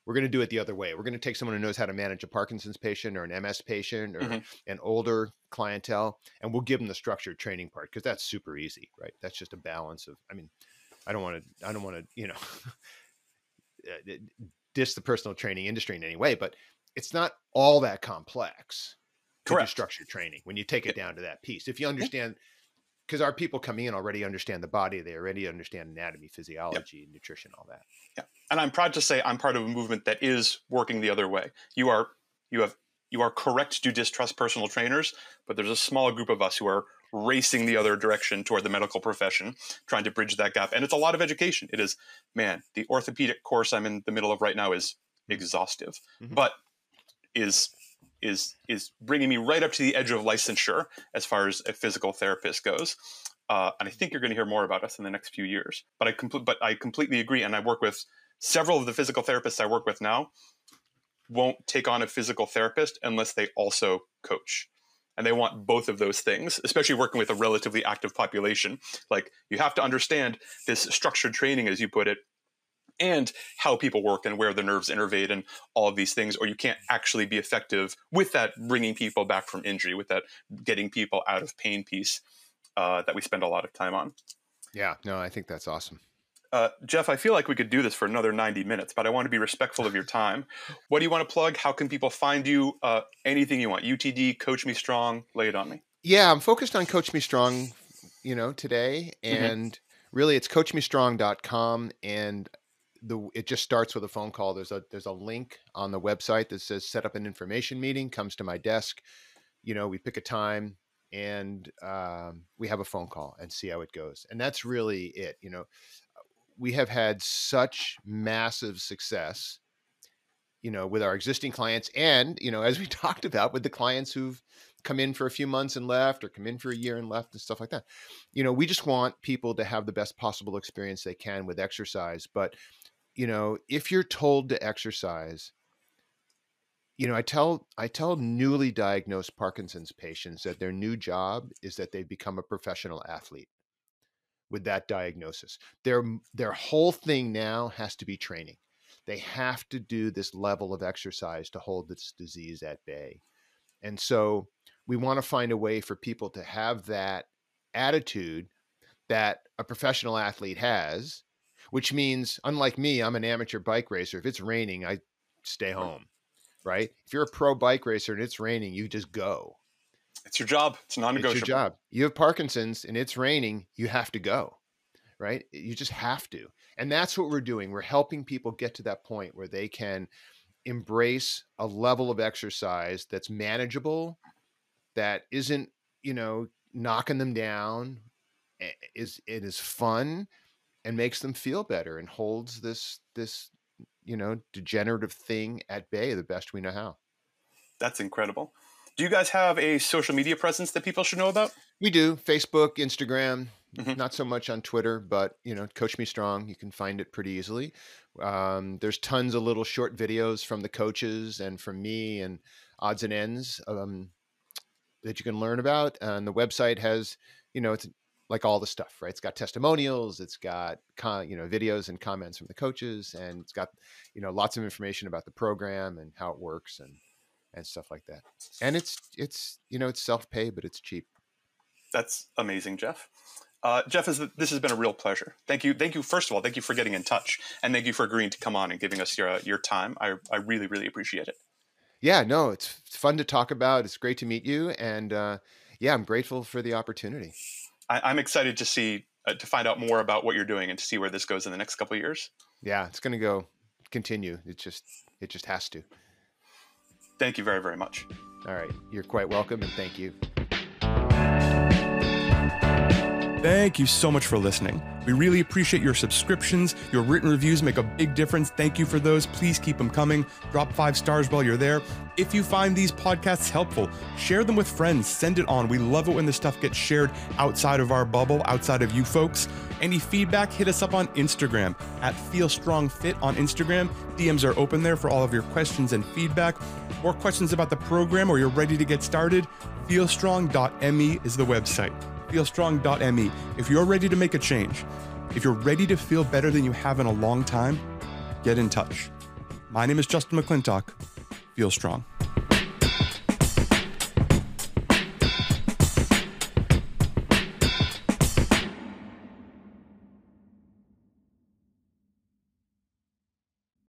we're going to do it the other way we're going to take someone who knows how to manage a parkinson's patient or an ms patient or mm-hmm. an older clientele and we'll give them the structured training part because that's super easy right that's just a balance of i mean i don't want to i don't want to you know uh, diss the personal training industry in any way but it's not all that complex to Correct. do structured training when you take it down to that piece. If you understand, because our people coming in already understand the body, they already understand anatomy, physiology, yep. nutrition, all that. Yeah, and I'm proud to say I'm part of a movement that is working the other way. You are, you have, you are correct to distrust personal trainers, but there's a small group of us who are racing the other direction toward the medical profession, trying to bridge that gap. And it's a lot of education. It is, man, the orthopedic course I'm in the middle of right now is exhaustive, mm-hmm. but is is is bringing me right up to the edge of licensure as far as a physical therapist goes. Uh, and I think you're going to hear more about us in the next few years. But I com- but I completely agree, and I work with several of the physical therapists I work with now won't take on a physical therapist unless they also coach. And they want both of those things, especially working with a relatively active population. Like you have to understand this structured training, as you put it, and how people work and where the nerves innervate and all of these things, or you can't actually be effective with that bringing people back from injury, with that getting people out of pain piece uh, that we spend a lot of time on. Yeah, no, I think that's awesome. Uh, Jeff, I feel like we could do this for another 90 minutes, but I want to be respectful of your time. What do you want to plug? How can people find you? Uh, anything you want. UTD, Coach Me Strong, lay it on me. Yeah, I'm focused on Coach Me Strong, you know, today. Mm-hmm. And mm-hmm. really, it's coachmestrong.com. And the it just starts with a phone call. There's a there's a link on the website that says set up an information meeting. Comes to my desk. You know, we pick a time and um, we have a phone call and see how it goes. And that's really it. You know, we have had such massive success. You know, with our existing clients, and you know, as we talked about, with the clients who've come in for a few months and left or come in for a year and left and stuff like that. You know, we just want people to have the best possible experience they can with exercise. But you know, if you're told to exercise, you know, I tell I tell newly diagnosed Parkinson's patients that their new job is that they become a professional athlete with that diagnosis. Their their whole thing now has to be training. They have to do this level of exercise to hold this disease at bay. And so we want to find a way for people to have that attitude that a professional athlete has which means, unlike me, I'm an amateur bike racer. If it's raining, I stay home, right? If you're a pro bike racer and it's raining, you just go. It's your job. It's non-negotiable. It's your job. You have Parkinson's and it's raining, you have to go, right? You just have to. And that's what we're doing. We're helping people get to that point where they can embrace a level of exercise that's manageable, that isn't, you know, knocking them down, is it is fun and makes them feel better and holds this this you know degenerative thing at bay the best we know how. That's incredible. Do you guys have a social media presence that people should know about? We do. Facebook instagram mm-hmm. not so much on twitter but you know coach me strong you can find it pretty easily. Um, there's tons of little short videos from the coaches and from me and odds and ends um, that you can learn about and the website has you know it's like all the stuff, right? It's got testimonials, it's got con, you know videos and comments from the coaches, and it's got you know lots of information about the program and how it works and and stuff like that. And it's it's you know it's self pay, but it's cheap. That's amazing, Jeff. Uh, Jeff, this has been a real pleasure. Thank you. Thank you. First of all, thank you for getting in touch, and thank you for agreeing to come on and giving us your your time. I I really really appreciate it. Yeah, no, it's, it's fun to talk about. It's great to meet you, and uh, yeah, I'm grateful for the opportunity. I, am excited to see uh, to find out more about what you're doing and to see where this goes in the next couple of years. Yeah, it's going to go continue. It just it just has to. Thank you very very much. All right, you're quite welcome, and thank you. Thank you so much for listening. We really appreciate your subscriptions. Your written reviews make a big difference. Thank you for those. Please keep them coming. Drop five stars while you're there. If you find these podcasts helpful, share them with friends. Send it on. We love it when this stuff gets shared outside of our bubble, outside of you folks. Any feedback, hit us up on Instagram at FeelStrongFit on Instagram. DMs are open there for all of your questions and feedback. Or questions about the program or you're ready to get started, feelstrong.me is the website feelstrong.me. If you're ready to make a change, if you're ready to feel better than you have in a long time, get in touch. My name is Justin McClintock. Feel strong.